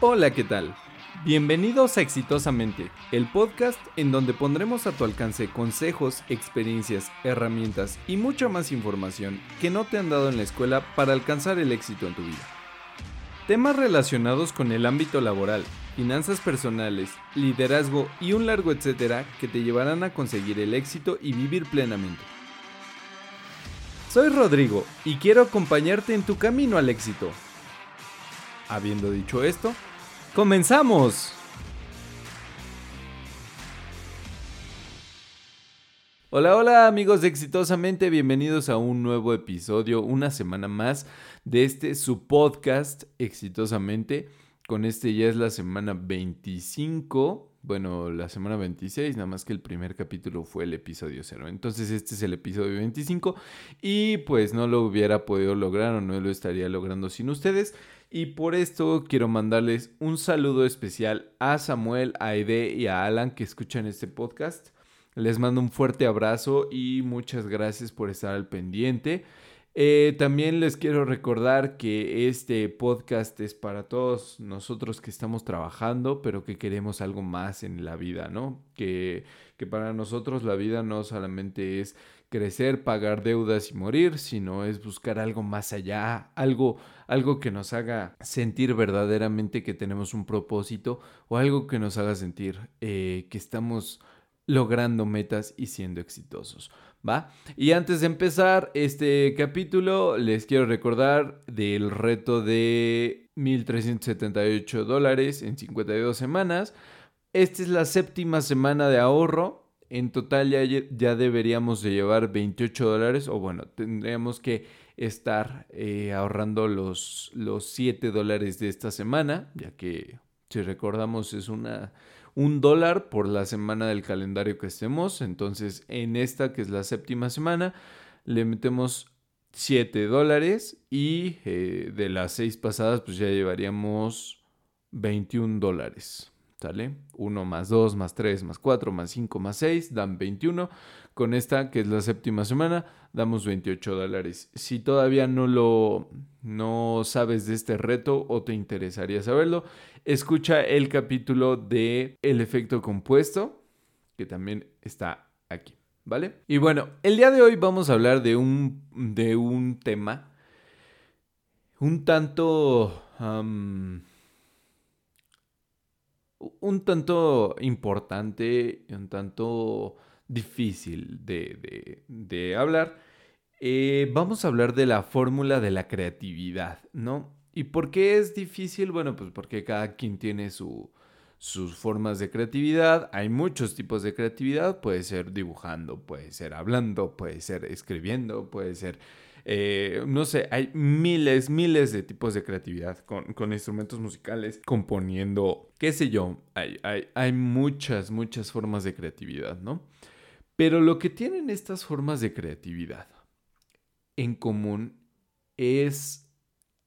Hola, ¿qué tal? Bienvenidos a Exitosamente, el podcast en donde pondremos a tu alcance consejos, experiencias, herramientas y mucha más información que no te han dado en la escuela para alcanzar el éxito en tu vida. Temas relacionados con el ámbito laboral, finanzas personales, liderazgo y un largo etcétera que te llevarán a conseguir el éxito y vivir plenamente. Soy Rodrigo y quiero acompañarte en tu camino al éxito. Habiendo dicho esto, ¡comenzamos! Hola, hola amigos Exitosamente, bienvenidos a un nuevo episodio, una semana más de este su podcast Exitosamente. Con este ya es la semana 25, bueno, la semana 26, nada más que el primer capítulo fue el episodio 0. Entonces este es el episodio 25 y pues no lo hubiera podido lograr o no lo estaría logrando sin ustedes. Y por esto quiero mandarles un saludo especial a Samuel, a Aide y a Alan que escuchan este podcast. Les mando un fuerte abrazo y muchas gracias por estar al pendiente. Eh, también les quiero recordar que este podcast es para todos nosotros que estamos trabajando, pero que queremos algo más en la vida, ¿no? Que para nosotros la vida no solamente es crecer, pagar deudas y morir, sino es buscar algo más allá, algo, algo que nos haga sentir verdaderamente que tenemos un propósito o algo que nos haga sentir eh, que estamos logrando metas y siendo exitosos. ¿Va? Y antes de empezar este capítulo, les quiero recordar del reto de 1.378 dólares en 52 semanas. Esta es la séptima semana de ahorro en total ya, ya deberíamos de llevar 28 dólares o bueno, tendríamos que estar eh, ahorrando los, los 7 dólares de esta semana, ya que si recordamos es una, un dólar por la semana del calendario que estemos. Entonces en esta que es la séptima semana le metemos 7 dólares y eh, de las 6 pasadas pues ya llevaríamos 21 dólares. ¿Sale? 1 más 2 más 3 más 4 más 5 más 6 dan 21. Con esta, que es la séptima semana, damos 28 dólares. Si todavía no lo no sabes de este reto o te interesaría saberlo, escucha el capítulo de El efecto compuesto, que también está aquí, ¿vale? Y bueno, el día de hoy vamos a hablar de un, de un tema un tanto un tanto importante, un tanto difícil de, hablar. Eh, vamos a hablar de la fórmula de la creatividad, ¿no? ¿Y por qué es difícil? Bueno, pues porque cada quien tiene sus formas de creatividad. Hay muchos tipos de creatividad. Puede ser dibujando, puede ser hablando, puede ser escribiendo, puede ser eh, no sé, hay miles, miles de tipos de creatividad con, instrumentos musicales, componiendo, qué sé yo, hay, hay, muchas, muchas formas de creatividad, ¿no? Pero lo que tienen estas formas de creatividad en común es,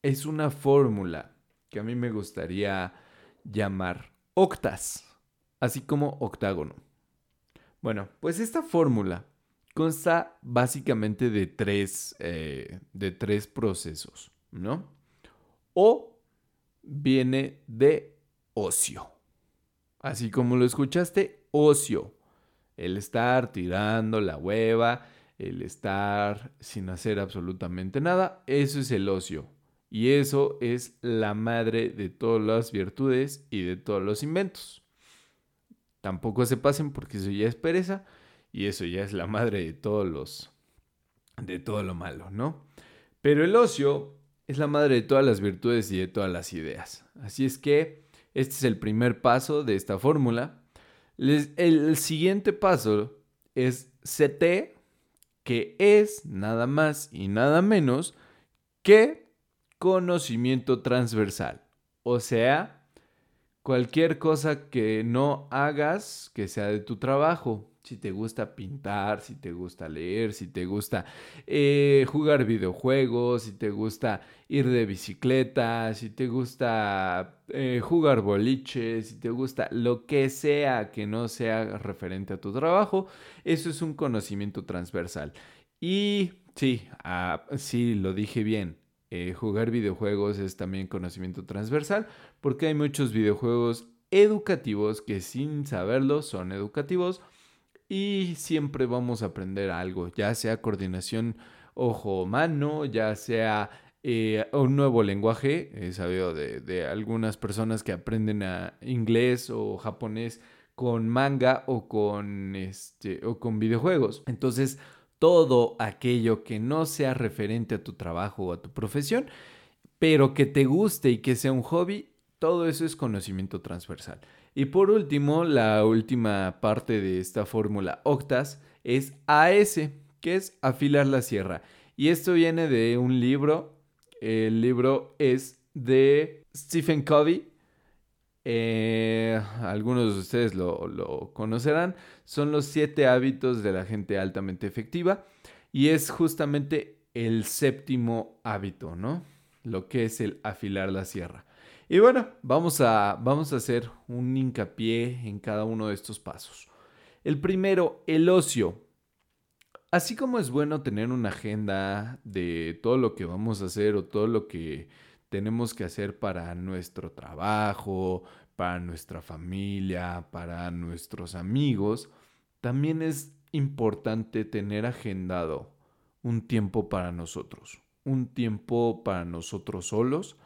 es una fórmula que a mí me gustaría llamar octas, así como octágono. Bueno, pues esta fórmula consta básicamente de tres, eh, de tres procesos, ¿no? O viene de ocio. Así como lo escuchaste, ocio. El estar tirando la hueva, el estar sin hacer absolutamente nada, eso es el ocio. Y eso es la madre de todas las virtudes y de todos los inventos. Tampoco se pasen porque eso ya es pereza y eso ya es la madre de todos los de todo lo malo, ¿no? Pero el ocio es la madre de todas las virtudes y de todas las ideas. Así es que este es el primer paso de esta fórmula. el siguiente paso es CT, que es nada más y nada menos que conocimiento transversal. O sea, cualquier cosa que no hagas que sea de tu trabajo, si te gusta pintar, si te gusta leer, si te gusta eh, jugar videojuegos, si te gusta ir de bicicleta, si te gusta eh, jugar boliche, si te gusta lo que sea que no sea referente a tu trabajo, eso es un conocimiento transversal. Y sí, ah, sí, lo dije bien, eh, jugar videojuegos es también conocimiento transversal porque hay muchos videojuegos educativos que sin saberlo son educativos y siempre vamos a aprender algo, ya sea coordinación ojo-mano, ya sea eh, un nuevo lenguaje. He sabido de, algunas personas que aprenden a inglés o japonés con manga o con, este, o con videojuegos. Entonces, todo aquello que no sea referente a tu trabajo o a tu profesión, pero que te guste y que sea un hobby, todo eso es conocimiento transversal. Y por último, la última parte de esta fórmula octas es AS, que es afilar la sierra. Y esto viene de un libro. El libro es de Stephen Covey. Eh, algunos de ustedes lo, lo conocerán. Son los siete hábitos de la gente altamente efectiva. Y es justamente el séptimo hábito, ¿no? Lo que es el afilar la sierra. Y bueno, vamos a, vamos a hacer un hincapié en cada uno de estos pasos. El primero, el ocio. Así como es bueno tener una agenda de todo lo que vamos a hacer o todo lo que tenemos que hacer para nuestro trabajo, para nuestra familia, para nuestros amigos, también es importante tener agendado un tiempo para nosotros, un tiempo para nosotros solos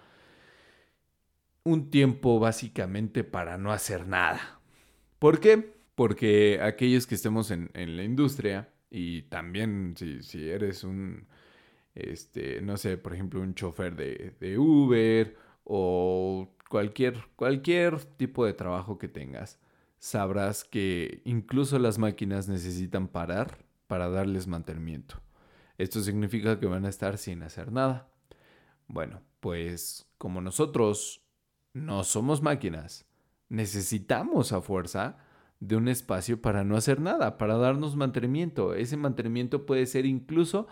un tiempo básicamente para no hacer nada. ¿Por qué? Porque aquellos que estemos en, la industria y también si, eres un, este, no sé, por ejemplo, un chofer de, de Uber o cualquier, cualquier tipo de trabajo que tengas, sabrás que incluso las máquinas necesitan parar para darles mantenimiento. Esto significa que van a estar sin hacer nada. Bueno, pues como nosotros no somos máquinas. Necesitamos a fuerza de un espacio para no hacer nada, para darnos mantenimiento. Ese mantenimiento puede ser incluso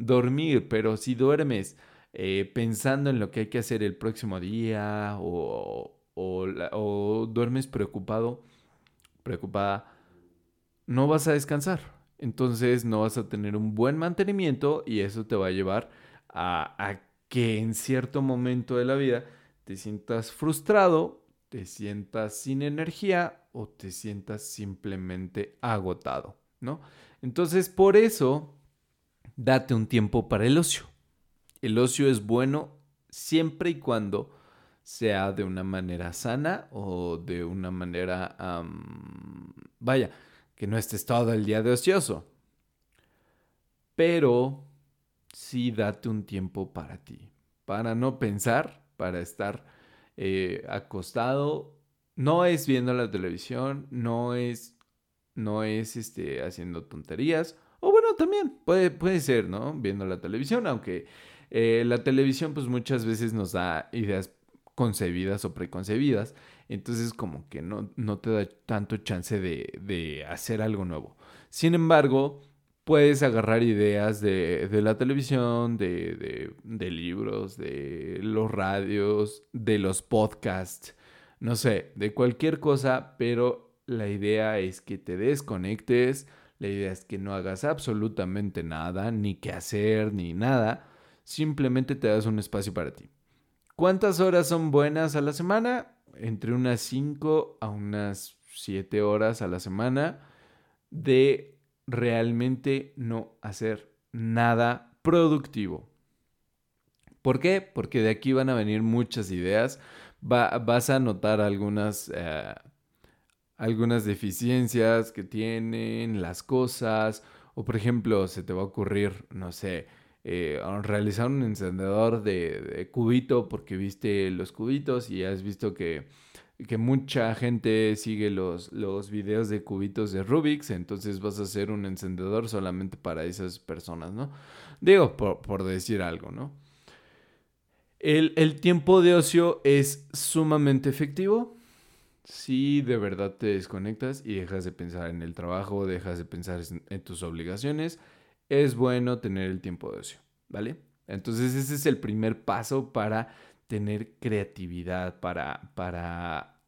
dormir, pero si duermes eh, pensando en lo que hay que hacer el próximo día o, o duermes preocupado, preocupada, no vas a descansar. Entonces no vas a tener un buen mantenimiento y eso te va a llevar a, a que en cierto momento de la vida te sientas frustrado, te sientas sin energía o te sientas simplemente agotado, ¿no? Entonces, por eso, date un tiempo para el ocio. El ocio es bueno siempre y cuando sea de una manera sana o de una manera, vaya, que no estés todo el día de ocioso. Pero sí date un tiempo para ti, para no pensar para estar eh, acostado. No es viendo la televisión, no es, no es este, haciendo tonterías. O bueno, también puede, puede ser, ¿no? Viendo la televisión, aunque eh, la televisión pues muchas veces nos da ideas concebidas o preconcebidas. Entonces como que no, no te da tanto chance de, de hacer algo nuevo. Sin embargo, puedes agarrar ideas de, la televisión, de, libros, de los radios, de los podcasts, no sé, de cualquier cosa, pero la idea es que te desconectes, la idea es que no hagas absolutamente nada, ni qué hacer, ni nada, simplemente te das un espacio para ti. ¿Cuántas horas son buenas a la semana? Entre unas 5 a unas 7 horas a la semana de realmente no hacer nada productivo. ¿Por qué? Porque de aquí van a venir muchas ideas. vas a notar algunas, eh, algunas deficiencias que tienen las cosas. O por ejemplo, se te va a ocurrir, no sé, eh, realizar un encendedor de, cubito porque viste los cubitos y has visto que que mucha gente sigue los, los videos de cubitos de Rubik's, entonces vas a hacer un encendedor solamente para esas personas, ¿no? Digo, por, decir algo, ¿no? El, el, tiempo de ocio es sumamente efectivo si de verdad te desconectas y dejas de pensar en el trabajo, dejas de pensar en tus obligaciones. Es bueno tener el tiempo de ocio, ¿vale? Entonces ese es el primer paso para tener creatividad, para, para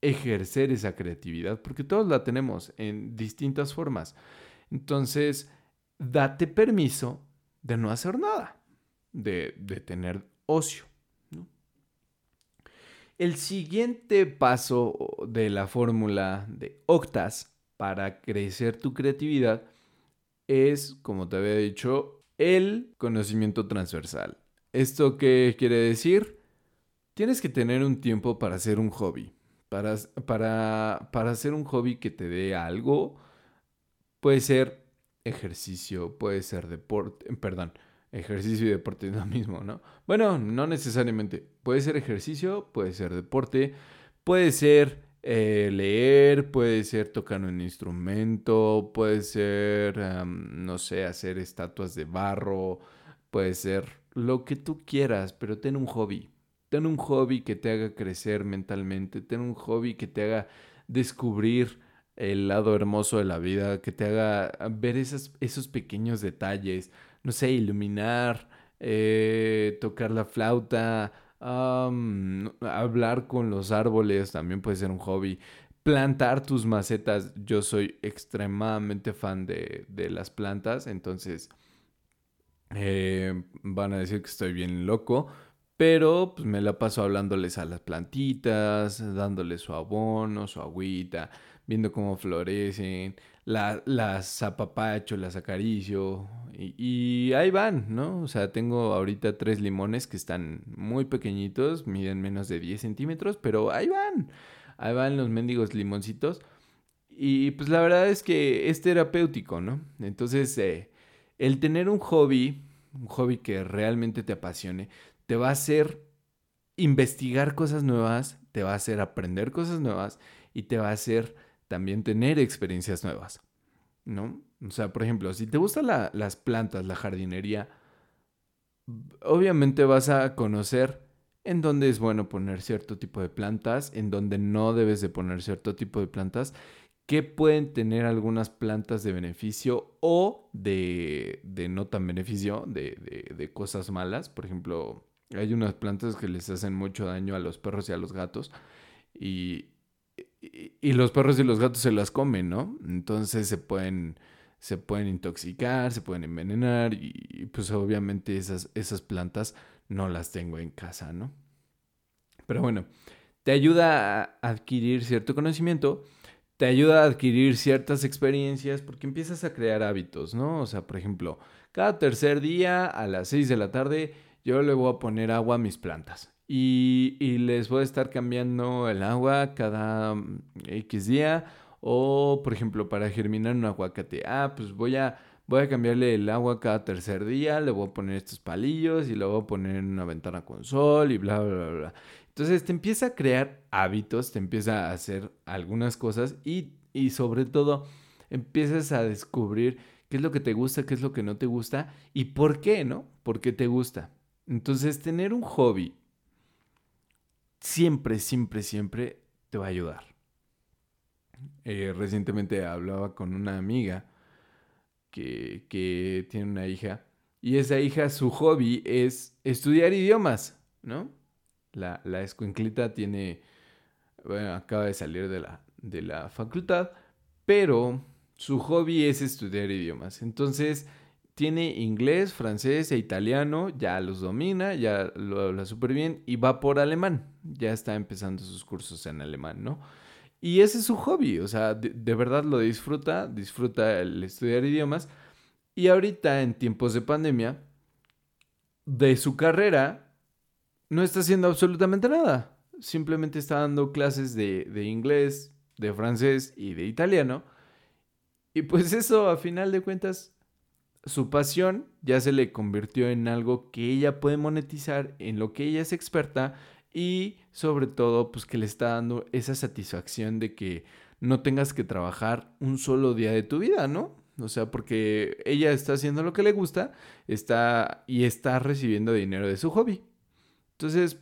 ejercer esa creatividad, porque todos la tenemos en distintas formas. Entonces, date permiso de no hacer nada. de, de tener ocio. El siguiente paso de la fórmula de Octas para crecer tu creatividad es, como te había dicho, el conocimiento transversal. ¿Esto qué quiere decir? Tienes que tener un tiempo para hacer un hobby. Para, para, para hacer un hobby que te dé algo, puede ser ejercicio, puede ser deporte, perdón, ejercicio y deporte es lo mismo, ¿no? Bueno, no necesariamente. Puede ser ejercicio, puede ser deporte, puede ser eh, leer, puede ser tocar un instrumento, puede ser, no sé, hacer estatuas de barro, puede ser lo que tú quieras, pero ten un hobby. Ten un hobby que te haga crecer mentalmente, ten un hobby que te haga descubrir el lado hermoso de la vida, que te haga ver esos, esos pequeños detalles, no sé, iluminar, eh, tocar la flauta, hablar con los árboles también puede ser un hobby. Plantar tus macetas, yo soy extremadamente fan de, las plantas, entonces eh, van a decir que estoy bien loco, pero pues me la paso hablándoles a las plantitas, dándoles su abono, su agüita, viendo cómo florecen, las apapacho, las acaricio y, ahí van, ¿no? O sea, tengo ahorita tres limones que están muy pequeñitos, miden menos de 10 centímetros, pero ahí van, ahí van los mendigos limoncitos. Y pues la verdad es que es terapéutico, ¿no? Entonces, eh, el tener un hobby, un hobby que realmente te apasione, te va a hacer investigar cosas nuevas, te va a hacer aprender cosas nuevas y te va a hacer también tener experiencias nuevas, ¿no? O sea, por ejemplo, si te gustan las plantas, la jardinería, obviamente vas a conocer en dónde es bueno poner cierto tipo de plantas, en dónde no debes de poner cierto tipo de plantas, que pueden tener algunas plantas de beneficio o de, no tan beneficio, de, de, cosas malas. Por ejemplo, hay unas plantas que les hacen mucho daño a los perros y a los gatos. Y, y, los perros y los gatos se las comen, ¿no? Entonces se pueden, se pueden intoxicar, se pueden envenenar y, pues obviamente esas, esas plantas no las tengo en casa, ¿no? Pero bueno, te ayuda a adquirir cierto conocimiento, te ayuda a adquirir ciertas experiencias porque empiezas a crear hábitos, ¿no? O sea, por ejemplo, cada tercer día a las 6 de la tarde yo le voy a poner agua a mis plantas. Y, les voy a estar cambiando el agua cada mm, X día. O, por ejemplo, para germinar un aguacate. Ah, pues voy a, voy a cambiarle el agua cada tercer día. Le voy a poner estos palillos y le voy a poner en una ventana con sol y bla, bla, bla, bla. Entonces te empieza a crear hábitos, te empieza a hacer algunas cosas y, y sobre todo empiezas a descubrir qué es lo que te gusta, qué es lo que no te gusta y por qué, ¿no? ¿Por qué te gusta? Entonces tener un hobby siempre, siempre, siempre te va a ayudar. Eh, recientemente hablaba con una amiga que, que, tiene una hija y esa hija, su hobby es estudiar idiomas, ¿no? La, la escuinclita tiene, bueno, acaba de salir de la, de la facultad, pero su hobby es estudiar idiomas. Entonces, tiene inglés, francés e italiano, ya los domina, ya lo habla súper bien y va por alemán, ya está empezando sus cursos en alemán, ¿no? Y ese es su hobby, o sea, de, verdad lo disfruta, disfruta el estudiar idiomas. Y ahorita en tiempos de pandemia, de su carrera, no está haciendo absolutamente nada. Simplemente está dando clases de, de inglés, de francés y de italiano. Y pues eso, a final de cuentas, su pasión ya se le convirtió en algo que ella puede monetizar, en lo que ella es experta y sobre todo pues que le está dando esa satisfacción de que no tengas que trabajar un solo día de tu vida, ¿no? O sea, porque ella está haciendo lo que le gusta, está y está recibiendo dinero de su hobby. Entonces,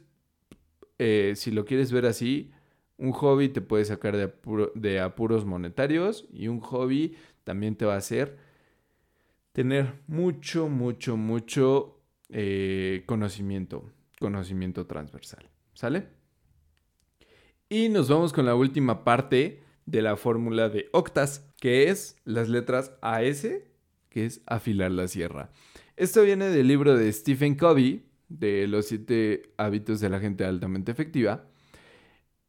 eh, si lo quieres ver así, un hobby te puede sacar de, de apuros monetarios y un hobby también te va a hacer tener mucho, mucho, mucho eh, conocimiento, conocimiento transversal. ¿Sale? Y nos vamos con la última parte de la fórmula de octas, que es las letras AS, que es afilar la sierra. Esto viene del libro de Stephen Covey, de los siete hábitos de la gente altamente efectiva.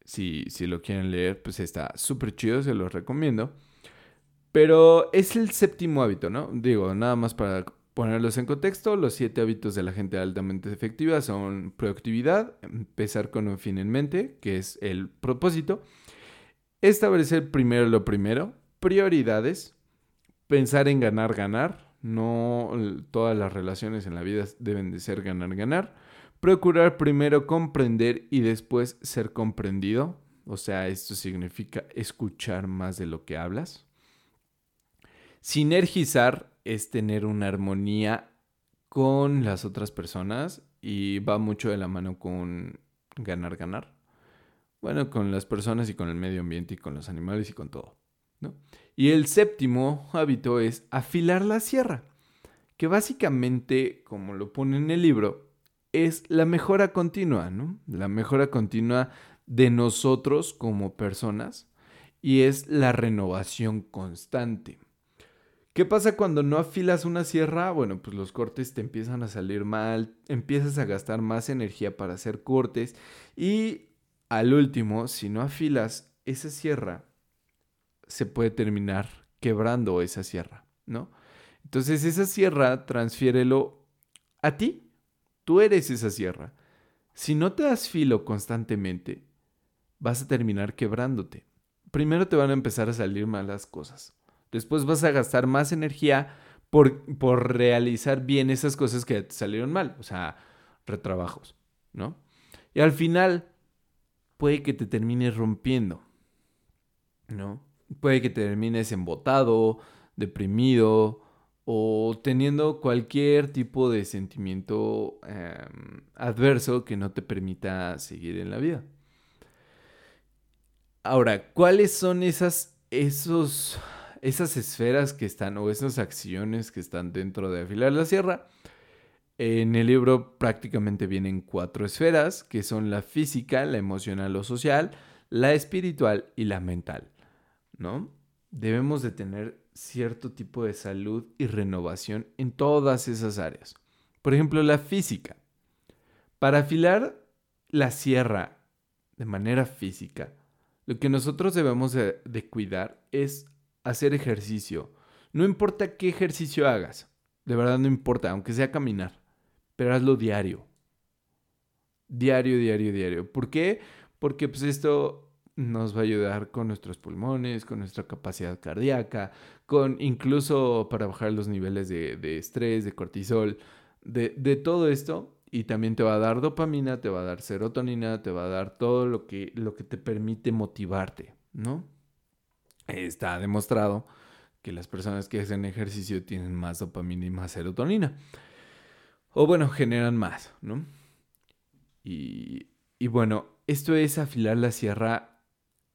Si, si lo quieren leer, pues está súper chido, se los recomiendo. Pero es el séptimo hábito, ¿no? Digo, nada más para ponerlos en contexto, los siete hábitos de la gente altamente efectiva son productividad, empezar con un fin en mente, que es el propósito, establecer primero lo primero, prioridades, pensar en ganar, ganar, no todas las relaciones en la vida deben de ser ganar, ganar, procurar primero comprender y después ser comprendido, o sea, esto significa escuchar más de lo que hablas. Sinergizar es tener una armonía con las otras personas y va mucho de la mano con ganar, ganar. Bueno, con las personas y con el medio ambiente y con los animales y con todo. ¿no? Y el séptimo hábito es afilar la sierra, que básicamente, como lo pone en el libro, es la mejora continua, ¿no? La mejora continua de nosotros como personas y es la renovación constante. ¿Qué pasa cuando no afilas una sierra? Bueno, pues los cortes te empiezan a salir mal, empiezas a gastar más energía para hacer cortes y al último, si no afilas esa sierra, se puede terminar quebrando esa sierra, ¿no? Entonces esa sierra transfiérelo a ti. Tú eres esa sierra. Si no te das filo constantemente, vas a terminar quebrándote. Primero te van a empezar a salir malas cosas. Después vas a gastar más energía por, por realizar bien esas cosas que te salieron mal, o sea, retrabajos, ¿no? Y al final puede que te termines rompiendo, ¿no? Puede que te termines embotado, deprimido o teniendo cualquier tipo de sentimiento em, adverso que no te permita seguir en la vida. Ahora, ¿cuáles son esas, esos esas esferas que están o esas acciones que están dentro de afilar la sierra. En el libro prácticamente vienen cuatro esferas, que son la física, la emocional o social, la espiritual y la mental, ¿no? Debemos de tener cierto tipo de salud y renovación en todas esas áreas. Por ejemplo, la física. Para afilar la sierra de manera física, lo que nosotros debemos de, de cuidar es hacer ejercicio. No importa qué ejercicio hagas, de verdad no importa, aunque sea caminar, pero hazlo diario. Diario, diario, diario. ¿Por qué? Porque pues esto nos va a ayudar con nuestros pulmones, con nuestra capacidad cardíaca, con incluso para bajar los niveles de, estrés, de cortisol, de, de, todo esto. Y también te va a dar dopamina, te va a dar serotonina, te va a dar todo lo que, lo que te permite motivarte, ¿no? Está demostrado que las personas que hacen ejercicio tienen más dopamina y más serotonina. O bueno, generan más, ¿no? Y, y bueno, esto es afilar la sierra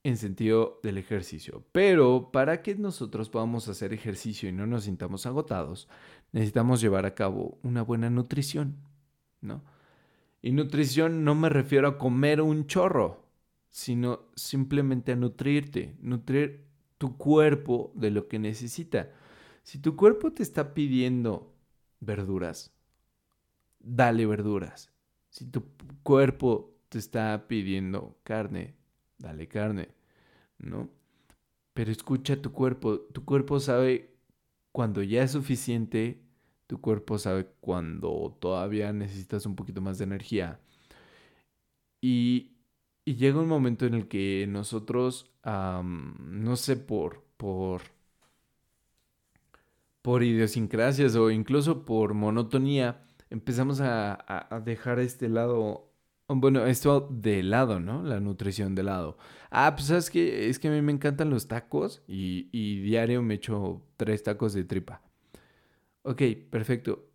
en sentido del ejercicio. Pero para que nosotros podamos hacer ejercicio y no nos sintamos agotados, necesitamos llevar a cabo una buena nutrición, ¿no? Y nutrición no me refiero a comer un chorro, sino simplemente a nutrirte, nutrir tu cuerpo de lo que necesita. Si tu cuerpo te está pidiendo verduras, dale verduras. Si tu cuerpo te está pidiendo carne, dale carne, ¿no? Pero escucha tu cuerpo. Tu cuerpo sabe cuando ya es suficiente. Tu cuerpo sabe cuando todavía necesitas un poquito más de energía. Y y llega un momento en el que nosotros, no sé, por, por, por idiosincrasias o incluso por monotonía, empezamos a, dejar este lado, bueno, esto de lado, ¿no? La nutrición de lado. Ah, pues sabes que es que a mí me encantan los tacos y, y diario me echo tres tacos de tripa. Ok, perfecto.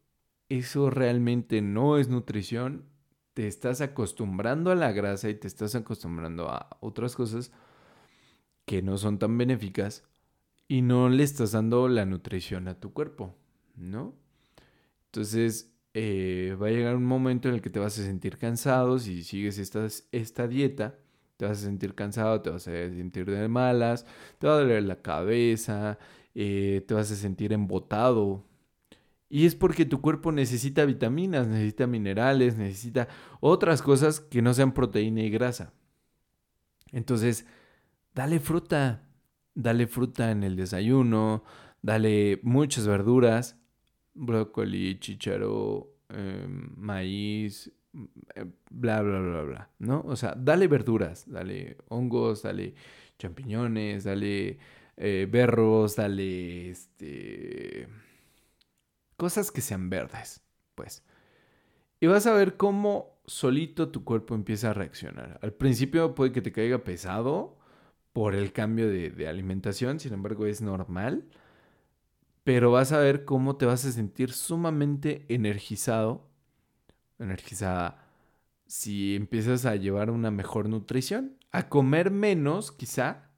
Eso realmente no es nutrición, te estás acostumbrando a la grasa y te estás acostumbrando a otras cosas que no son tan benéficas y no le estás dando la nutrición a tu cuerpo, ¿no? Entonces eh, va a llegar un momento en el que te vas a sentir cansado si sigues esta, esta dieta. Te vas a sentir cansado, te vas a sentir de malas, te va a doler la cabeza, eh, te vas a sentir embotado. Y es porque tu cuerpo necesita vitaminas, necesita minerales, necesita otras cosas que no sean proteína y grasa. Entonces, dale fruta, dale fruta en el desayuno, dale muchas verduras, brócoli, chicharo, em, maíz, eh, bla, bla, bla, bla, ¿no? O sea, dale verduras, dale hongos, dale champiñones, dale eh, berros, dale este cosas que sean verdes, pues. Y vas a ver cómo solito tu cuerpo empieza a reaccionar. Al principio puede que te caiga pesado por el cambio de, alimentación, sin embargo es normal. Pero vas a ver cómo te vas a sentir sumamente energizado, energizada, si empiezas a llevar una mejor nutrición, a comer menos quizá,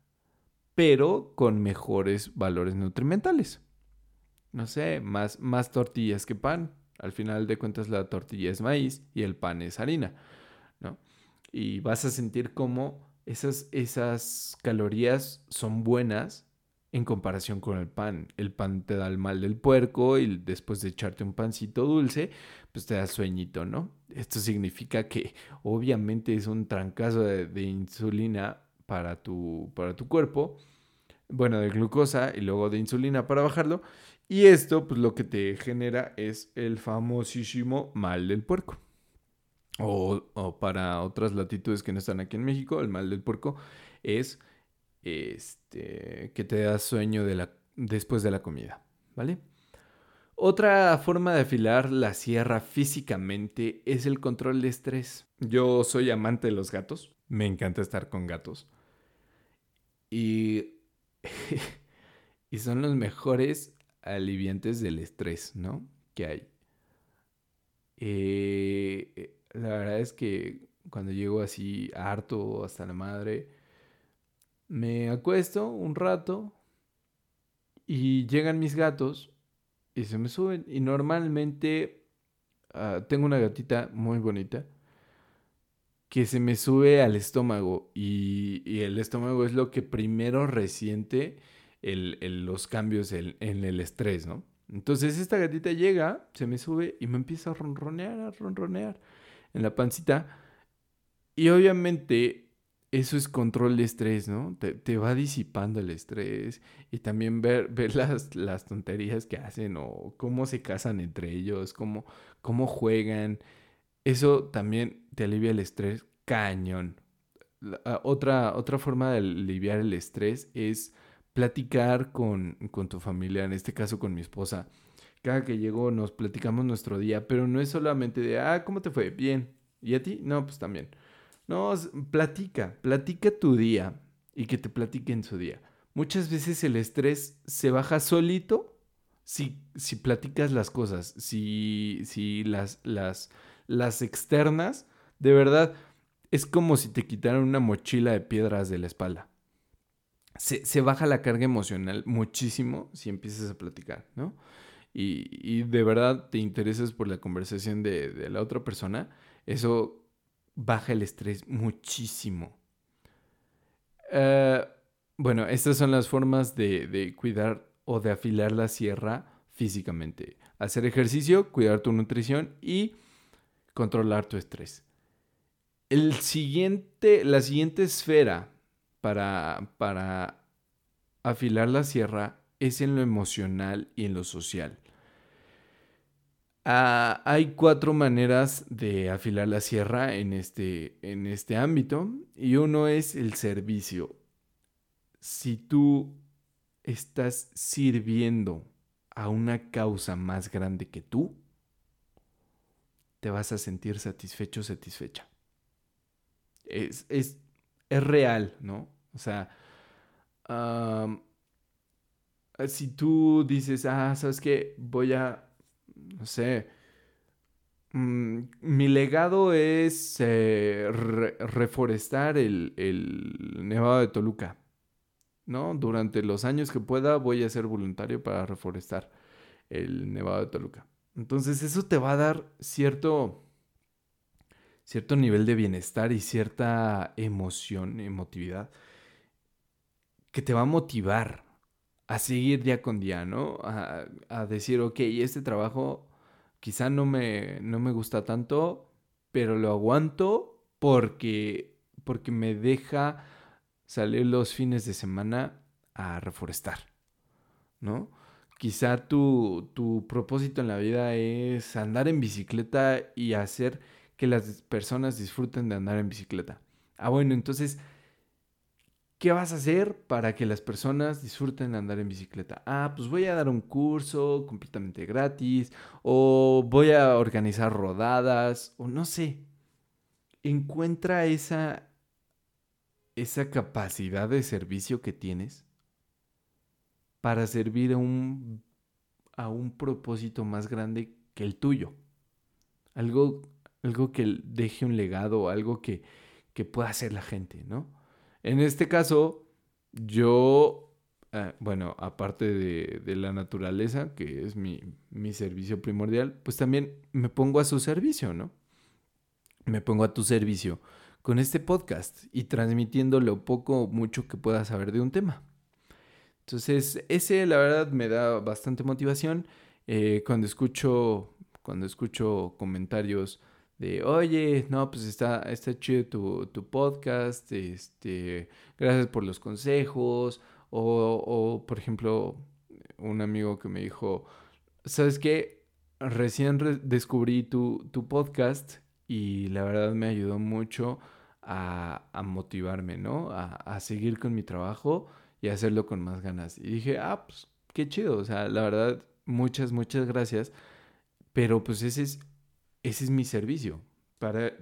pero con mejores valores nutrimentales no sé, más, más tortillas que pan. Al final de cuentas la tortilla es maíz y el pan es harina, ¿no? Y vas a sentir como esas, esas calorías son buenas en comparación con el pan. El pan te da el mal del puerco y después de echarte un pancito dulce, pues te da sueñito, ¿no? Esto significa que obviamente es un trancazo de, de insulina para tu, para tu cuerpo, bueno, de glucosa y luego de insulina para bajarlo. Y esto, pues lo que te genera es el famosísimo mal del puerco. O, para otras latitudes que no están aquí en México, el mal del puerco es este, que te da sueño de la, después de la comida, ¿vale? Otra forma de afilar la sierra físicamente es el control de estrés. Yo soy amante de los gatos, me encanta estar con gatos. Y, y son los mejores aliviantes del estrés, ¿no? Que hay. Eh, la verdad es que cuando llego así harto hasta la madre, me acuesto un rato y llegan mis gatos y se me suben. Y normalmente ah, tengo una gatita muy bonita que se me sube al estómago y, el estómago es lo que primero resiente los cambios en, el estrés, ¿no? Entonces esta gatita llega, se me sube y me empieza a ronronear, a ronronear en la pancita. Y obviamente eso es control de estrés, ¿no? Te, va disipando el estrés y también ver, ver las, las, tonterías que hacen o cómo se casan entre ellos, cómo, cómo juegan. Eso también te alivia el estrés cañón. Ah, otra, otra forma de aliviar el estrés es platicar con, tu familia, en este caso con mi esposa. Cada que llego nos platicamos nuestro día, pero no es solamente de, ah, ¿cómo te fue? Bien. ¿Y a ti? No, pues también. No, platica, platica tu día y que te platiquen su día. Muchas veces el estrés se baja solito si, si platicas las cosas, si, si las, las, las externas, de verdad, es como si te quitaran una mochila de piedras de la espalda se, baja la carga emocional muchísimo si empiezas a platicar, ¿no? Y, de verdad te interesas por la conversación de, la otra persona, eso baja el estrés muchísimo. Eh, bueno, estas son las formas de, de cuidar o de afilar la sierra físicamente. Hacer ejercicio, cuidar tu nutrición y controlar tu estrés. El siguiente, la siguiente esfera para, afilar la sierra es en lo emocional y en lo social. Ah, hay cuatro maneras de afilar la sierra en este, en este ámbito y uno es el servicio. Si tú estás sirviendo a una causa más grande que tú, te vas a sentir satisfecho, satisfecha. Es, es, es real, ¿no? O sea, si tú dices, ah, ¿sabes qué? Voy a, no sé, mm, mi legado es eh, reforestar el, el, Nevado de Toluca, ¿no? Durante los años que pueda voy a ser voluntario para reforestar el Nevado de Toluca. Entonces eso te va a dar cierto cierto nivel de bienestar y cierta emoción, emotividad, que te va a motivar a seguir día con día, ¿no? A, a, decir, ok, este trabajo quizá no me, no me gusta tanto, pero lo aguanto porque, porque me deja salir los fines de semana a reforestar, ¿no? Quizá tu, tu propósito en la vida es andar en bicicleta y hacer que las personas disfruten de andar en bicicleta. Ah, bueno, entonces, ¿qué vas a hacer para que las personas disfruten andar en bicicleta? Ah, pues voy a dar un curso completamente gratis, o voy a organizar rodadas, o no sé. Encuentra esa, esa capacidad de servicio que tienes para servir a un, a un propósito más grande que el tuyo. Algo, algo que deje un legado, algo que, que pueda hacer la gente, ¿no? En este caso, yo, eh, bueno, aparte de, la naturaleza, que es mi, mi servicio primordial, pues también me pongo a su servicio, ¿no? Me pongo a tu servicio con este podcast y transmitiendo lo poco o mucho que pueda saber de un tema. Entonces, ese la verdad me da bastante motivación. Eh, cuando escucho, cuando escucho comentarios de, oye, no, pues está, está chido tu, tu podcast, este, gracias por los consejos. O, o, por ejemplo, un amigo que me dijo, ¿sabes qué? Recién descubrí tu, tu, podcast y la verdad me ayudó mucho a, a motivarme, ¿no? A, a seguir con mi trabajo y hacerlo con más ganas. Y dije, ah, pues qué chido, o sea, la verdad, muchas, muchas gracias, pero pues ese es, ese es mi servicio. Para,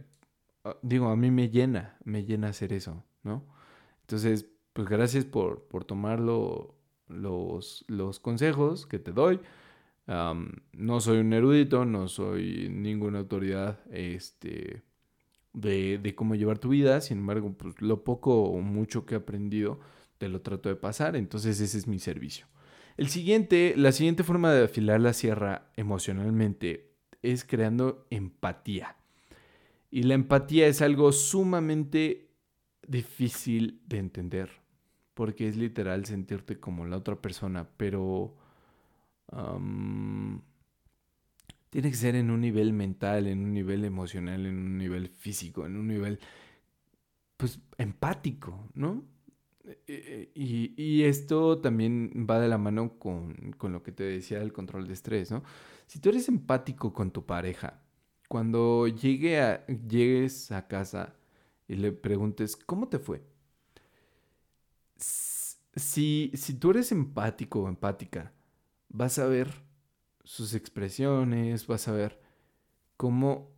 ah, digo, a mí me llena, me llena hacer eso, ¿no? Entonces, pues gracias por, por tomar los, los consejos que te doy. no soy un erudito, no soy ninguna autoridad este, de, de, cómo llevar tu vida, sin embargo, pues lo poco o mucho que he aprendido, te lo trato de pasar, entonces ese es mi servicio. El siguiente, la siguiente forma de afilar la sierra emocionalmente es creando empatía. Y la empatía es algo sumamente difícil de entender, porque es literal sentirte como la otra persona, pero tiene que ser en un nivel mental, en un nivel emocional, en un nivel físico, en un nivel, pues, empático, ¿no? Eh, eh, y, esto también va de la mano con, lo que te decía del control de estrés, ¿no? Si tú eres empático con tu pareja, cuando llegue a, llegues a casa y le preguntes, ¿cómo te fue? Si, si tú eres empático o empática, vas a ver sus expresiones, vas a ver cómo,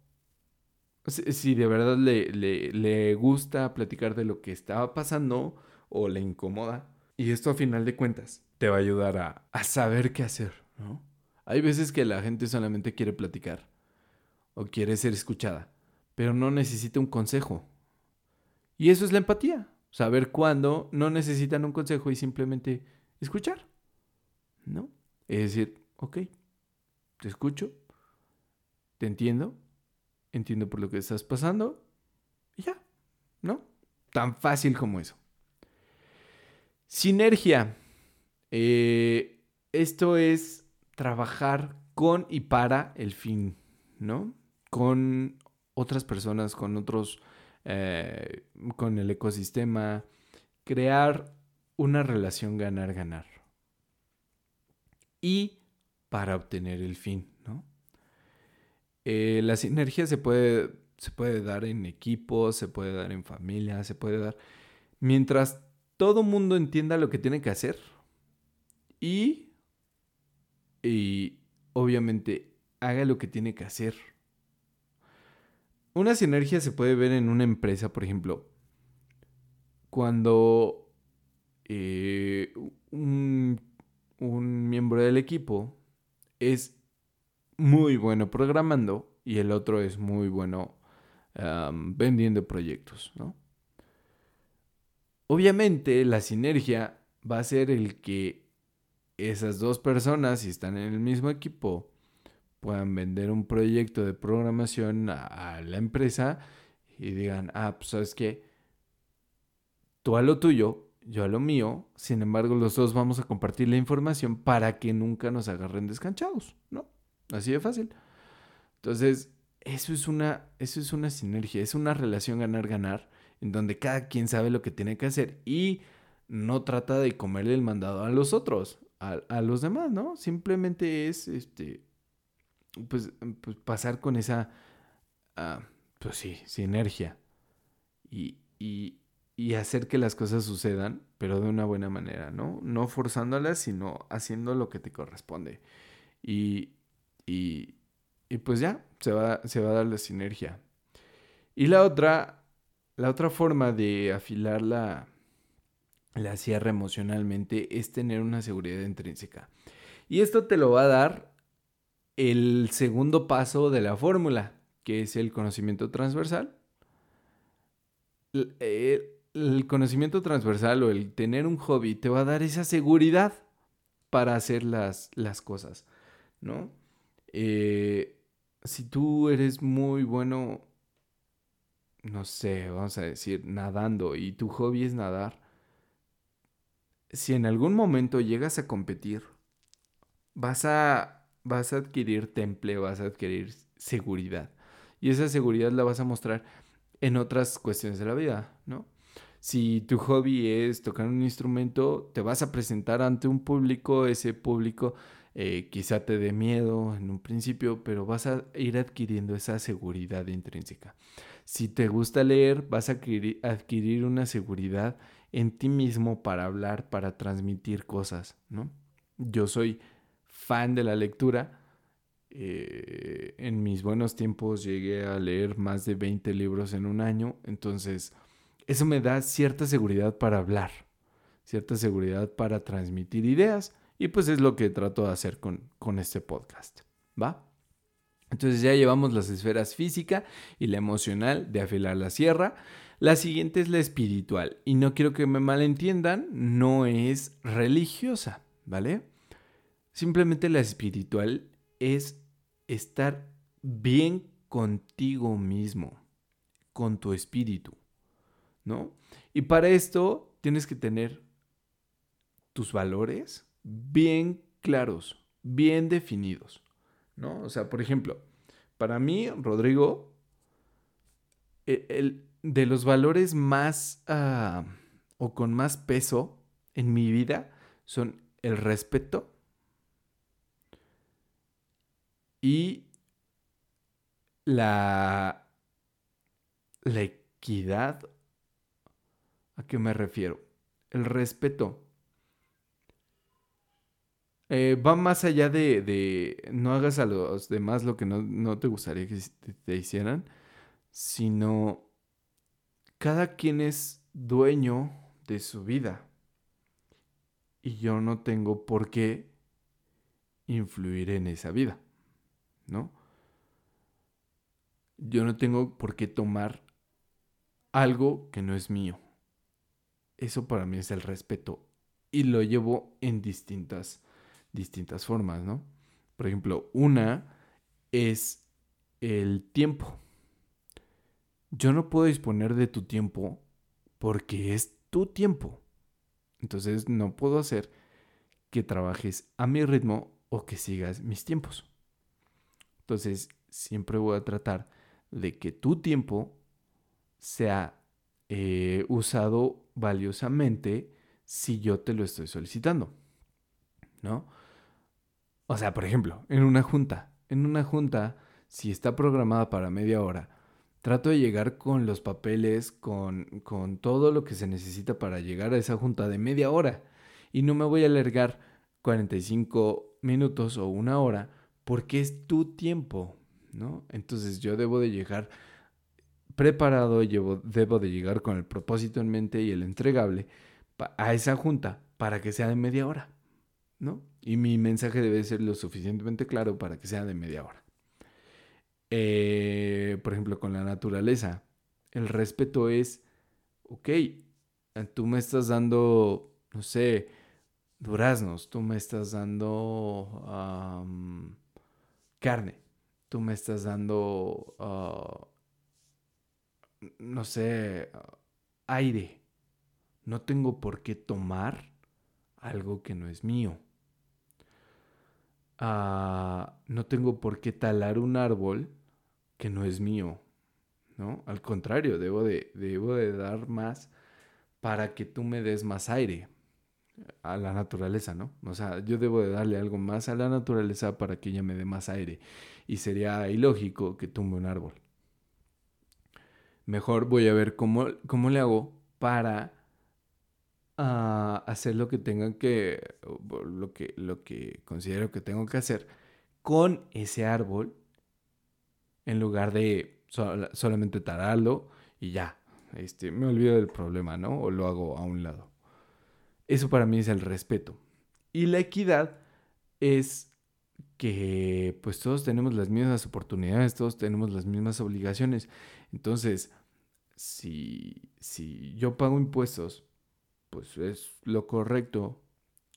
si, de verdad le, le, le gusta platicar de lo que estaba pasando, o le incomoda. Y esto a final de cuentas te va a ayudar a, saber qué hacer, ¿no? Hay veces que la gente solamente quiere platicar o quiere ser escuchada, pero no necesita un consejo. Y eso es la empatía, saber cuándo no necesitan un consejo y simplemente escuchar, ¿no? Es decir, ok, te escucho, te entiendo, entiendo por lo que estás pasando y ya, ¿no? Tan fácil como eso. Sinergia. Eh, esto es trabajar con y para el fin, ¿no? Con otras personas, con otros, eh, con el ecosistema, crear una relación ganar-ganar. Y para obtener el fin, ¿no? Eh, la sinergia se puede, se puede dar en equipos, se puede dar en familia, se puede dar mientras todo mundo entienda lo que tiene que hacer y, y obviamente haga lo que tiene que hacer. Una sinergia se puede ver en una empresa, por ejemplo, cuando eh, un, miembro del equipo es muy bueno programando y el otro es muy bueno vendiendo proyectos, ¿no? Obviamente la sinergia va a ser el que esas dos personas, si están en el mismo equipo, puedan vender un proyecto de programación a, la empresa y digan, ah, pues sabes qué, tú a lo tuyo, yo a lo mío. Sin embargo, los dos vamos a compartir la información para que nunca nos agarren descanchados, ¿no? Así de fácil. Entonces, eso es una, eso es una sinergia, es una relación ganar-ganar, donde cada quien sabe lo que tiene que hacer y no trata de comerle el mandado a los otros, a, los demás, ¿no? Simplemente es, este, pues, pues pasar con esa, uh, pues sí, sinergia y, y, y hacer que las cosas sucedan, pero de una buena manera, ¿no? No forzándolas, sino haciendo lo que te corresponde. Y, y, y pues ya, se va, se va a dar la sinergia. Y la otra, la otra forma de afilar la, la sierra emocionalmente es tener una seguridad intrínseca. Y esto te lo va a dar el segundo paso de la fórmula, que es el conocimiento transversal. El, el conocimiento transversal o el tener un hobby te va a dar esa seguridad para hacer las, las cosas, ¿no? Eh, si tú eres muy bueno, no sé, vamos a decir, nadando y tu hobby es nadar, si en algún momento llegas a competir, vas a, vas a adquirir temple, vas a adquirir seguridad. Y esa seguridad la vas a mostrar en otras cuestiones de la vida, ¿no? Si tu hobby es tocar un instrumento, te vas a presentar ante un público, ese público eh, quizá te dé miedo en un principio, pero vas a ir adquiriendo esa seguridad intrínseca. Si te gusta leer, vas a adquirir, una seguridad en ti mismo para hablar, para transmitir cosas, ¿no? Yo soy fan de la lectura. Eh, en mis buenos tiempos llegué a leer más de 20 libros en un año, entonces eso me da cierta seguridad para hablar, cierta seguridad para transmitir ideas y pues es lo que trato de hacer con, con este podcast, ¿va? Entonces ya llevamos las esferas física y la emocional de afilar la sierra. La siguiente es la espiritual y no quiero que me malentiendan, no es religiosa, ¿vale? Simplemente la espiritual es estar bien contigo mismo, con tu espíritu. ¿no? Y para esto tienes que tener tus valores bien claros, bien definidos, ¿no? O sea, por ejemplo, para mí, Rodrigo, e, el, de los valores más ah, o con más peso en mi vida son el respeto y la, la equidad ¿A qué me refiero? El respeto. Eh, va más allá de, no hagas a los demás lo que no, te gustaría que te, hicieran, sino cada quien es dueño de su vida. Y yo no tengo por qué influir en esa vida, ¿no? Yo no tengo por qué tomar algo que no es mío. Eso para mí es el respeto. Y lo llevo en distintas, distintas formas, ¿no? Por ejemplo, una es el tiempo. Yo no puedo disponer de tu tiempo porque es tu tiempo. Entonces no puedo hacer que trabajes a mi ritmo o que sigas mis tiempos. Entonces siempre voy a tratar de que tu tiempo sea eh, usado valiosamente si yo te lo estoy solicitando. ¿No? O sea, por ejemplo, en una junta. En una junta, si está programada para media hora, trato de llegar con los papeles, con, con todo lo que se necesita para llegar a esa junta de media hora. Y no me voy a alargar 45 minutos o una hora porque es tu tiempo, ¿no? Entonces yo debo de llegar preparado, llevo, debo de llegar con el propósito en mente y el entregable a esa junta para que sea de media hora, ¿no? Y mi mensaje debe ser lo suficientemente claro para que sea de media hora. Eh, por ejemplo, con la naturaleza, el respeto es, ok, tú me estás dando, no sé, duraznos, tú me estás dando carne, tú me estás dando... Ah, no sé, aire, No tengo por qué tomar algo que no es mío. No tengo por qué talar un árbol que no es mío. ¿no? Al contrario, debo de, debo de dar más para que tú me des más aire a la naturaleza, ¿no? O sea, yo debo de darle algo más a la naturaleza para que ella me dé más aire. Y sería ilógico que tumbe un árbol. Mejor voy a ver cómo, cómo le hago para ah, hacer lo que tenga que, lo que, lo que considero que tengo que hacer con ese árbol en lugar de solamente tararlo y ya, este, me olvido del problema, ¿no? O lo hago a un lado. Eso para mí es el respeto. Y la equidad es que pues todos tenemos las mismas oportunidades, todos tenemos las mismas obligaciones. Entonces, si, si yo pago impuestos, pues es lo correcto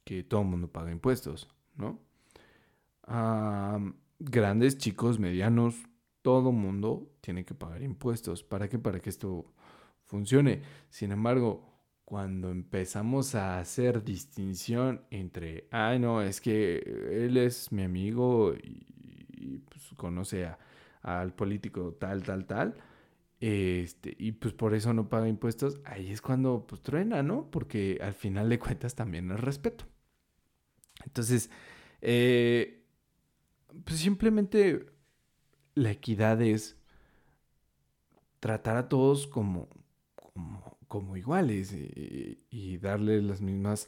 que todo el mundo pague impuestos, ¿no? grandes, chicos, medianos, todo mundo tiene que pagar impuestos. ¿Para qué? Para que esto funcione. Sin embargo, cuando empezamos a hacer distinción entre, ay, no, es que él es mi amigo y, pues, conoce al político tal, tal, tal, este, y pues por eso no paga impuestos, ahí es cuando pues truena, ¿no? Porque al final de cuentas también es respeto. Entonces, eh, pues simplemente la equidad es tratar a todos como, como, iguales y, darles las mismas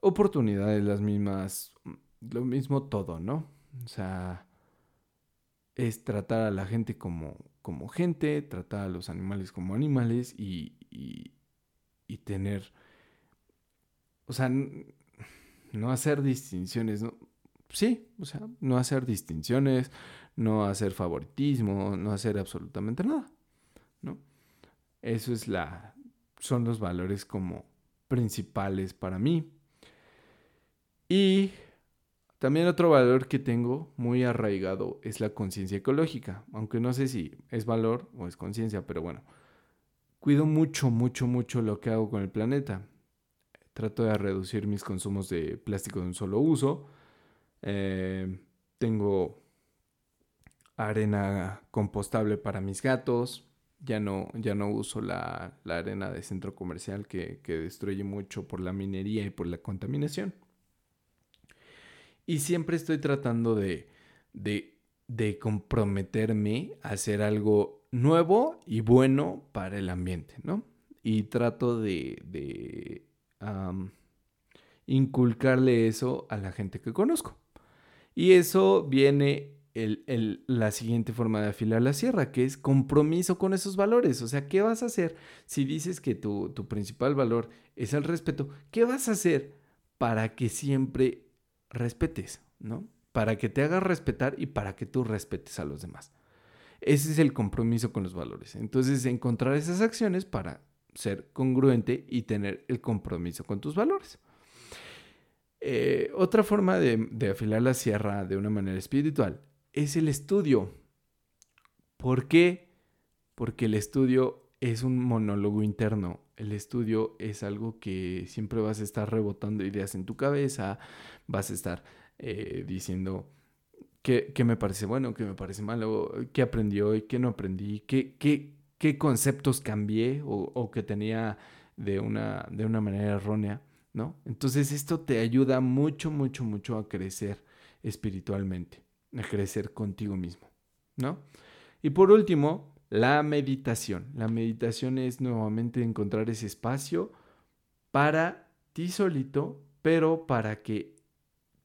oportunidades, las mismas, lo mismo todo, ¿no? O sea, es tratar a la gente como, como gente, tratar a los animales como animales y, y, y tener, o sea, no hacer distinciones, ¿no? Sí, o sea, no hacer distinciones, no hacer favoritismo, no hacer absolutamente nada, ¿no? Eso es la, son los valores como principales para mí. Y también otro valor que tengo muy arraigado es la conciencia ecológica, aunque no sé si es valor o es conciencia, pero bueno, cuido mucho, mucho, mucho lo que hago con el planeta. Trato de reducir mis consumos de plástico de un solo uso. Eh, tengo arena compostable para mis gatos. Ya no, ya no uso la, arena de centro comercial que, destruye mucho por la minería y por la contaminación. Y siempre estoy tratando de, de, comprometerme a hacer algo nuevo y bueno para el ambiente, ¿no? Y trato de, de inculcarle eso a la gente que conozco. Y eso viene la siguiente forma de afilar la sierra, que es compromiso con esos valores. O sea, ¿qué vas a hacer si dices que tu, principal valor es el respeto? ¿Qué vas a hacer para que siempre respetes, ¿no? Para que te hagas respetar y para que tú respetes a los demás. Ese es el compromiso con los valores. Entonces, encontrar esas acciones para ser congruente y tener el compromiso con tus valores. Eh, otra forma de afilar la sierra de una manera espiritual es el estudio. ¿Por qué? Porque el estudio es un monólogo interno. El estudio es algo que siempre vas a estar rebotando ideas en tu cabeza, vas a estar eh, diciendo qué, me parece bueno, qué me parece malo, qué aprendí hoy, qué no aprendí, qué, qué, qué conceptos cambié o, o, que tenía de una, de una manera errónea, ¿no? Entonces esto te ayuda mucho, mucho, mucho a crecer espiritualmente a crecer contigo mismo, ¿no? Y por último, la meditación. La meditación es nuevamente encontrar ese espacio para ti solito, pero para que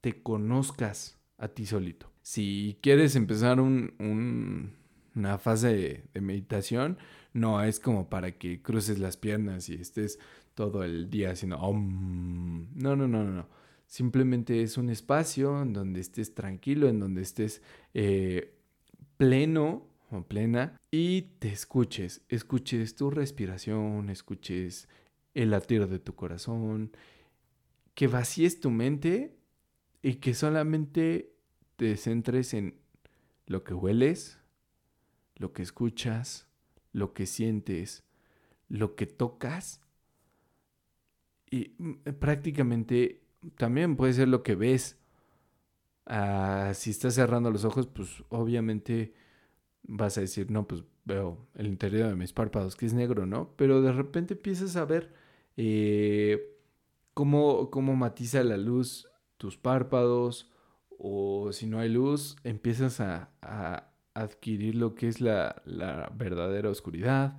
te conozcas a ti solito. Si quieres empezar una fase de, meditación, no es como para que cruces las piernas y estés todo el día haciendo... no, no, no, no, no Simplemente es un espacio en donde estés tranquilo, en donde estés eh, pleno o plena y te escuches. Escuches tu respiración, escuches el latir de tu corazón, que vacíes tu mente y que solamente te centres en lo que hueles, lo que escuchas, lo que sientes, lo que tocas y mm, prácticamente también puede ser lo que ves. Ah, si estás cerrando los ojos, pues obviamente vas a decir, no, pues veo el interior de mis párpados que es negro, ¿no? Pero de repente empiezas a ver eh, cómo, cómo matiza la luz tus párpados o si no hay luz, empiezas a, adquirir lo que es la, la verdadera oscuridad,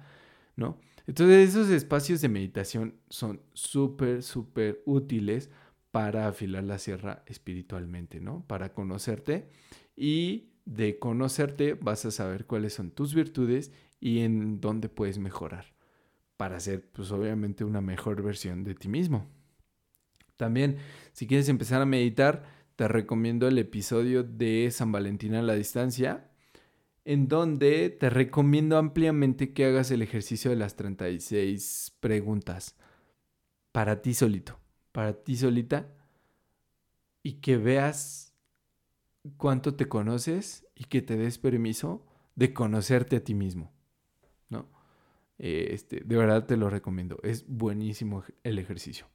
¿no? Entonces esos espacios de meditación son súper, súper útiles para afilar la sierra espiritualmente, ¿no? Para conocerte y de conocerte vas a saber cuáles son tus virtudes y en dónde puedes mejorar para ser, pues obviamente, una mejor versión de ti mismo. También, si quieres empezar a meditar, te recomiendo el episodio de San Valentín a la distancia, en donde te recomiendo ampliamente que hagas el ejercicio de las 36 preguntas para ti solito, para ti solita, y que veas cuánto te conoces y que te des permiso de conocerte a ti mismo, ¿no? Eh, este, de verdad te lo recomiendo, es buenísimo el ejercicio.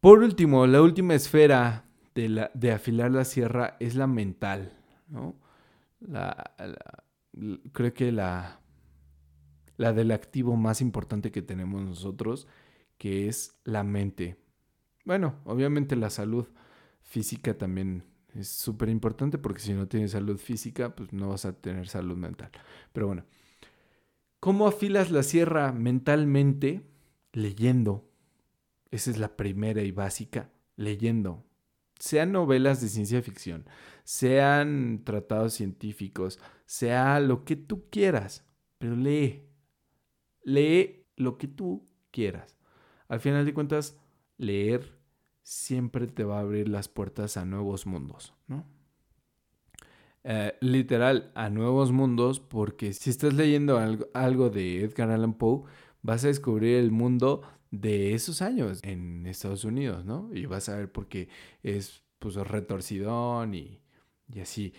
Por último, la última esfera de, la, de afilar la sierra es la mental, ¿no? la, creo que la, la del activo más importante que tenemos nosotros, que es la mente. Bueno, obviamente la salud física también es súper importante porque si no tienes salud física, pues no vas a tener salud mental. Pero bueno, ¿cómo afilas la sierra mentalmente? Leyendo. Esa es la primera y básica. Leyendo sean novelas de ciencia ficción, sean tratados científicos, sea lo que tú quieras, pero lee. Lee lo que tú quieras. Al final de cuentas, leer siempre te va a abrir las puertas a nuevos mundos, ¿no? Eh, literal, a nuevos mundos, porque si estás leyendo algo, algo de Edgar Allan Poe, vas a descubrir el mundo de esos años en Estados Unidos, ¿no? Y vas a ver por qué es pues retorcidón y, y así.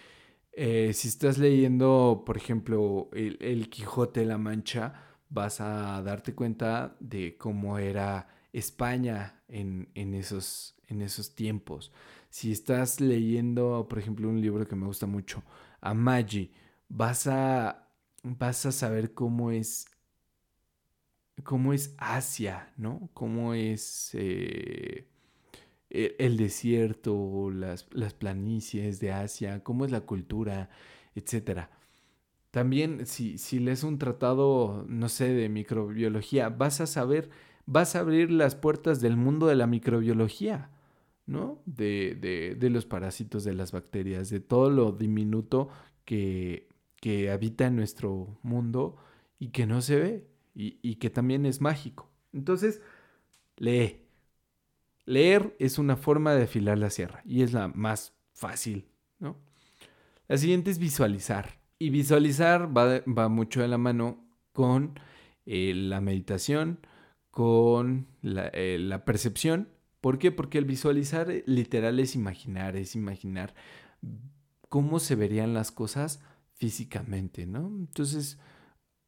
Eh, si estás leyendo, por ejemplo, el, Quijote de la Mancha, vas a darte cuenta de cómo era España en, en, esos, en esos tiempos. Si estás leyendo, por ejemplo, un libro que me gusta mucho, a Maggi, vas a, vas a saber cómo es cómo es Asia, ¿no? Cómo es eh, e, el desierto, las, las, planicies de Asia, cómo es la cultura, etc. También si, si lees un tratado, no sé, de microbiología, vas a saber, vas a abrir las puertas del mundo de la microbiología, ¿no? De, de, de los parásitos, de las bacterias, de todo lo diminuto que, que habita en nuestro mundo y que no se ve y, que también es mágico. Entonces, lee. Leer es una forma de afilar la sierra y es la más fácil, ¿no? La siguiente es visualizar. Y visualizar va, mucho de la mano con eh, la meditación, con la, eh, la, percepción. ¿Por qué? Porque el visualizar eh, literal es imaginar, es imaginar cómo se verían las cosas físicamente, ¿no? Entonces,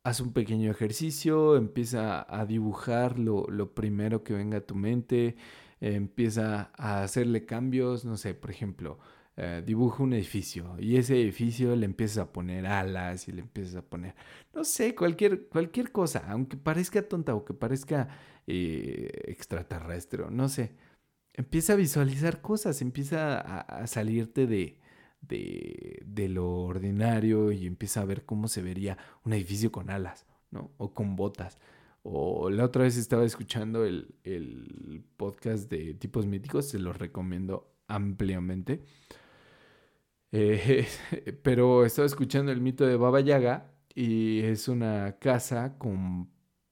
haz un pequeño ejercicio, empieza a dibujar lo, primero que venga a tu mente, empieza a hacerle cambios, no sé, por ejemplo, eh, dibuja un edificio y ese edificio le empiezas a poner alas y le empiezas a poner, no sé, cualquier, cualquier cosa, aunque parezca tonta o que parezca eh, extraterrestre, no sé. Empieza a visualizar cosas, empieza a salirte de, de, lo ordinario y empieza a ver cómo se vería un edificio con alas, ¿no? O con botas. O la otra vez estaba escuchando el, el podcast de tipos míticos, se los recomiendo ampliamente. Eh, pero estaba escuchando el mito de Baba Yaga y es una casa con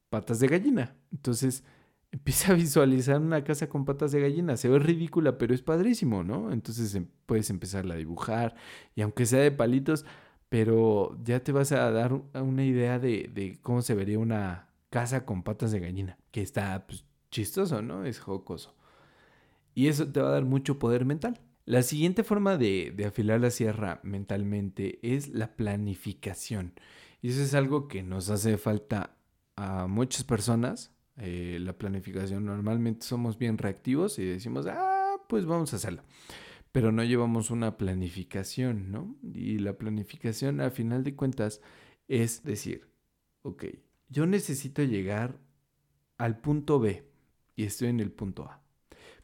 patas de gallina. Entonces, empieza a visualizar una casa con patas de gallina. Se ve ridícula, pero es padrísimo, ¿no? Entonces em, puedes empezarla a dibujar y aunque sea de palitos, pero ya te vas a dar una idea de, cómo se vería una casa con patas de gallina, que está pues, chistoso, ¿no? Es jocoso. Y eso te va a dar mucho poder mental. La siguiente forma de, afilar la sierra mentalmente es la planificación. Y eso es algo que nos hace falta a muchas personas eh, la planificación. Normalmente somos bien reactivos y decimos, ah, pues vamos a hacerlo. Pero no llevamos una planificación, ¿no? Y la planificación, a final de cuentas, es decir, ok, yo necesito llegar al punto B y estoy en el punto A.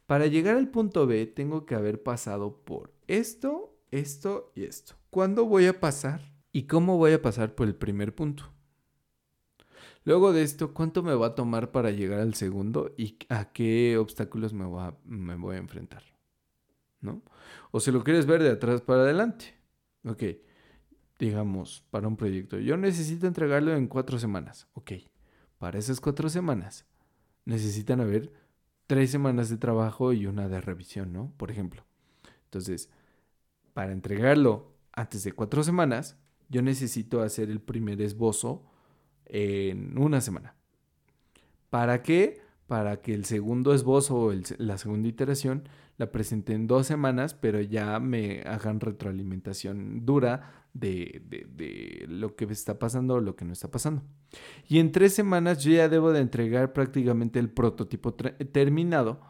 Para llegar al punto B tengo que haber pasado por esto, esto y esto. ¿Cuándo voy a pasar? ¿Y cómo voy a pasar por el primer punto? Luego de esto, ¿cuánto me va a tomar para llegar al segundo y a qué obstáculos me me voy a enfrentar? ¿No? O si lo quieres ver de atrás para adelante. Ok, digamos, para un proyecto. Yo necesito entregarlo en cuatro semanas. Ok, para esas cuatro semanas necesitan haber tres semanas de trabajo y una de revisión, ¿no? Por ejemplo. Entonces, para entregarlo antes de cuatro semanas, yo necesito hacer el primer esbozo en una semana. ¿Para qué? Para que el segundo esbozo o la segunda iteración la presente en dos semanas, pero ya me hagan retroalimentación dura de, lo que está pasando o lo que no está pasando. Y en tres semanas yo ya debo de entregar prácticamente el prototipo terminado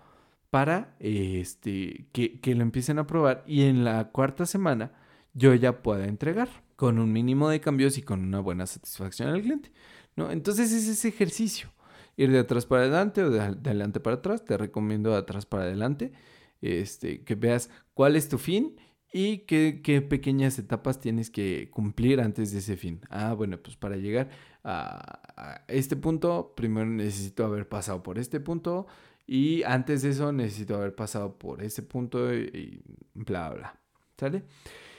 para este, que, que lo empiecen a probar y en la cuarta semana yo ya pueda entregar con un mínimo de cambios y con una buena satisfacción al cliente. ¿no? Entonces es ese ejercicio. Ir de atrás para adelante o de adelante para atrás. Te recomiendo de atrás para adelante. Este, que veas cuál es tu fin y qué, qué, pequeñas etapas tienes que cumplir antes de ese fin. Ah, bueno, pues para llegar a, este punto, primero necesito haber pasado por este punto y antes de eso necesito haber pasado por ese punto y, bla, bla. ¿Sale?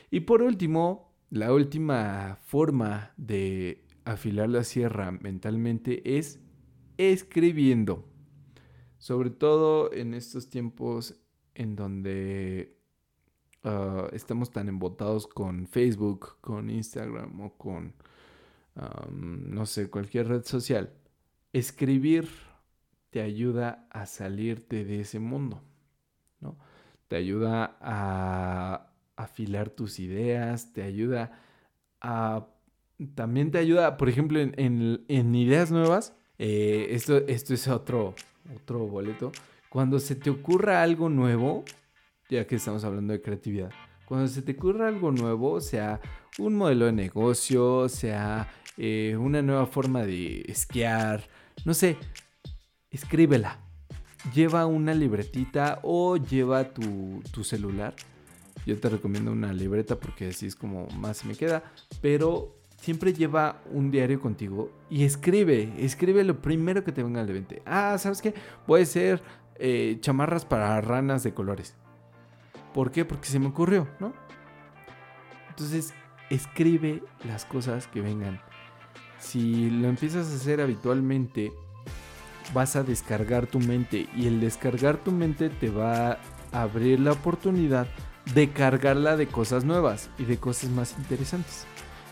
Y por último, la última forma de afilar la sierra mentalmente es escribiendo. Sobre todo en estos tiempos en donde Ah, estamos tan embotados con Facebook, con Instagram o con, no sé, cualquier red social, escribir te ayuda a salirte de ese mundo, ¿no? Te ayuda a afilar tus ideas, te ayuda a... También te ayuda, por ejemplo, en, ideas nuevas, eh, esto, esto es otro, otro boleto. Cuando se te ocurra algo nuevo, ya que estamos hablando de creatividad. Cuando se te ocurra algo nuevo, sea un modelo de negocio, sea eh, una nueva forma de esquiar, no sé, escríbela. Lleva una libretita o lleva tu, tu celular. Yo te recomiendo una libreta porque así es como más me queda. Pero siempre lleva un diario contigo y escribe, escribe lo primero que te venga al mente. Ah, ¿sabes qué? Puede ser eh, chamarras para ranas de colores. ¿Por qué? Porque se me ocurrió, ¿no? Entonces, escribe las cosas que vengan. Si lo empiezas a hacer habitualmente, vas a descargar tu mente y el descargar tu mente te va a abrir la oportunidad de cargarla de cosas nuevas y de cosas más interesantes.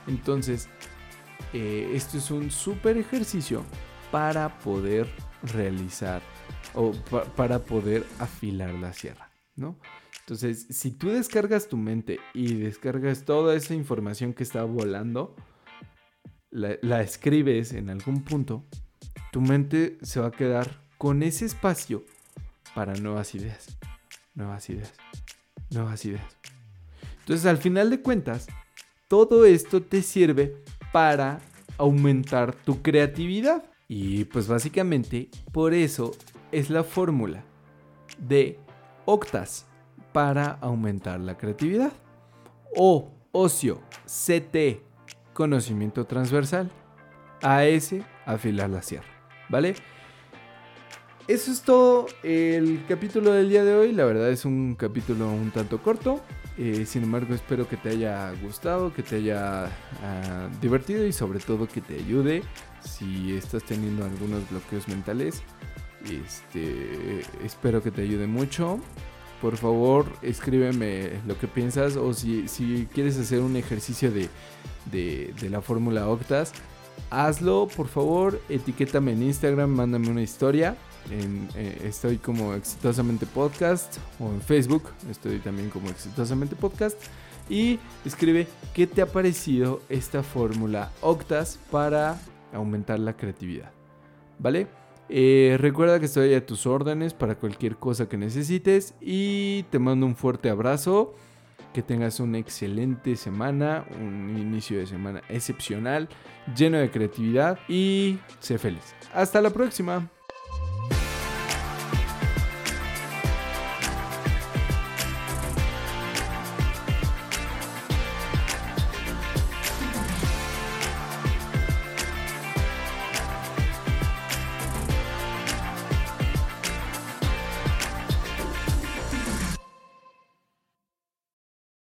Entonces, eh, esto es un súper ejercicio para poder realizar o para poder afilar la sierra, ¿no? Entonces, si tú descargas tu mente y descargas toda esa información que está volando, la, escribes en algún punto, tu mente se va a quedar con ese espacio para nuevas ideas, nuevas ideas, nuevas ideas. Entonces, al final de cuentas, todo esto te sirve para aumentar tu creatividad. Y pues básicamente por eso es la fórmula de Octas para aumentar la creatividad. O ocio, CT, conocimiento transversal. AS, afilar la sierra. ¿Vale? Eso es todo el capítulo del día de hoy. La verdad es un capítulo un tanto corto. Eh, sin embargo, espero que te haya gustado, que te haya ah, divertido y sobre todo que te ayude si estás teniendo algunos bloqueos mentales. Este, espero que te ayude mucho por favor escríbeme lo que piensas o si, si quieres hacer un ejercicio de, de, la fórmula Octas, hazlo por favor, etiquétame en Instagram, mándame una historia. Eh, estoy como exitosamente podcast o en Facebook estoy también como exitosamente podcast y escribe qué te ha parecido esta fórmula Octas para aumentar la creatividad. ¿Vale? Eh, recuerda que estoy a tus órdenes para cualquier cosa que necesites y te mando un fuerte abrazo. Que tengas una excelente semana, un inicio de semana excepcional, lleno de creatividad y sé feliz. Hasta la próxima.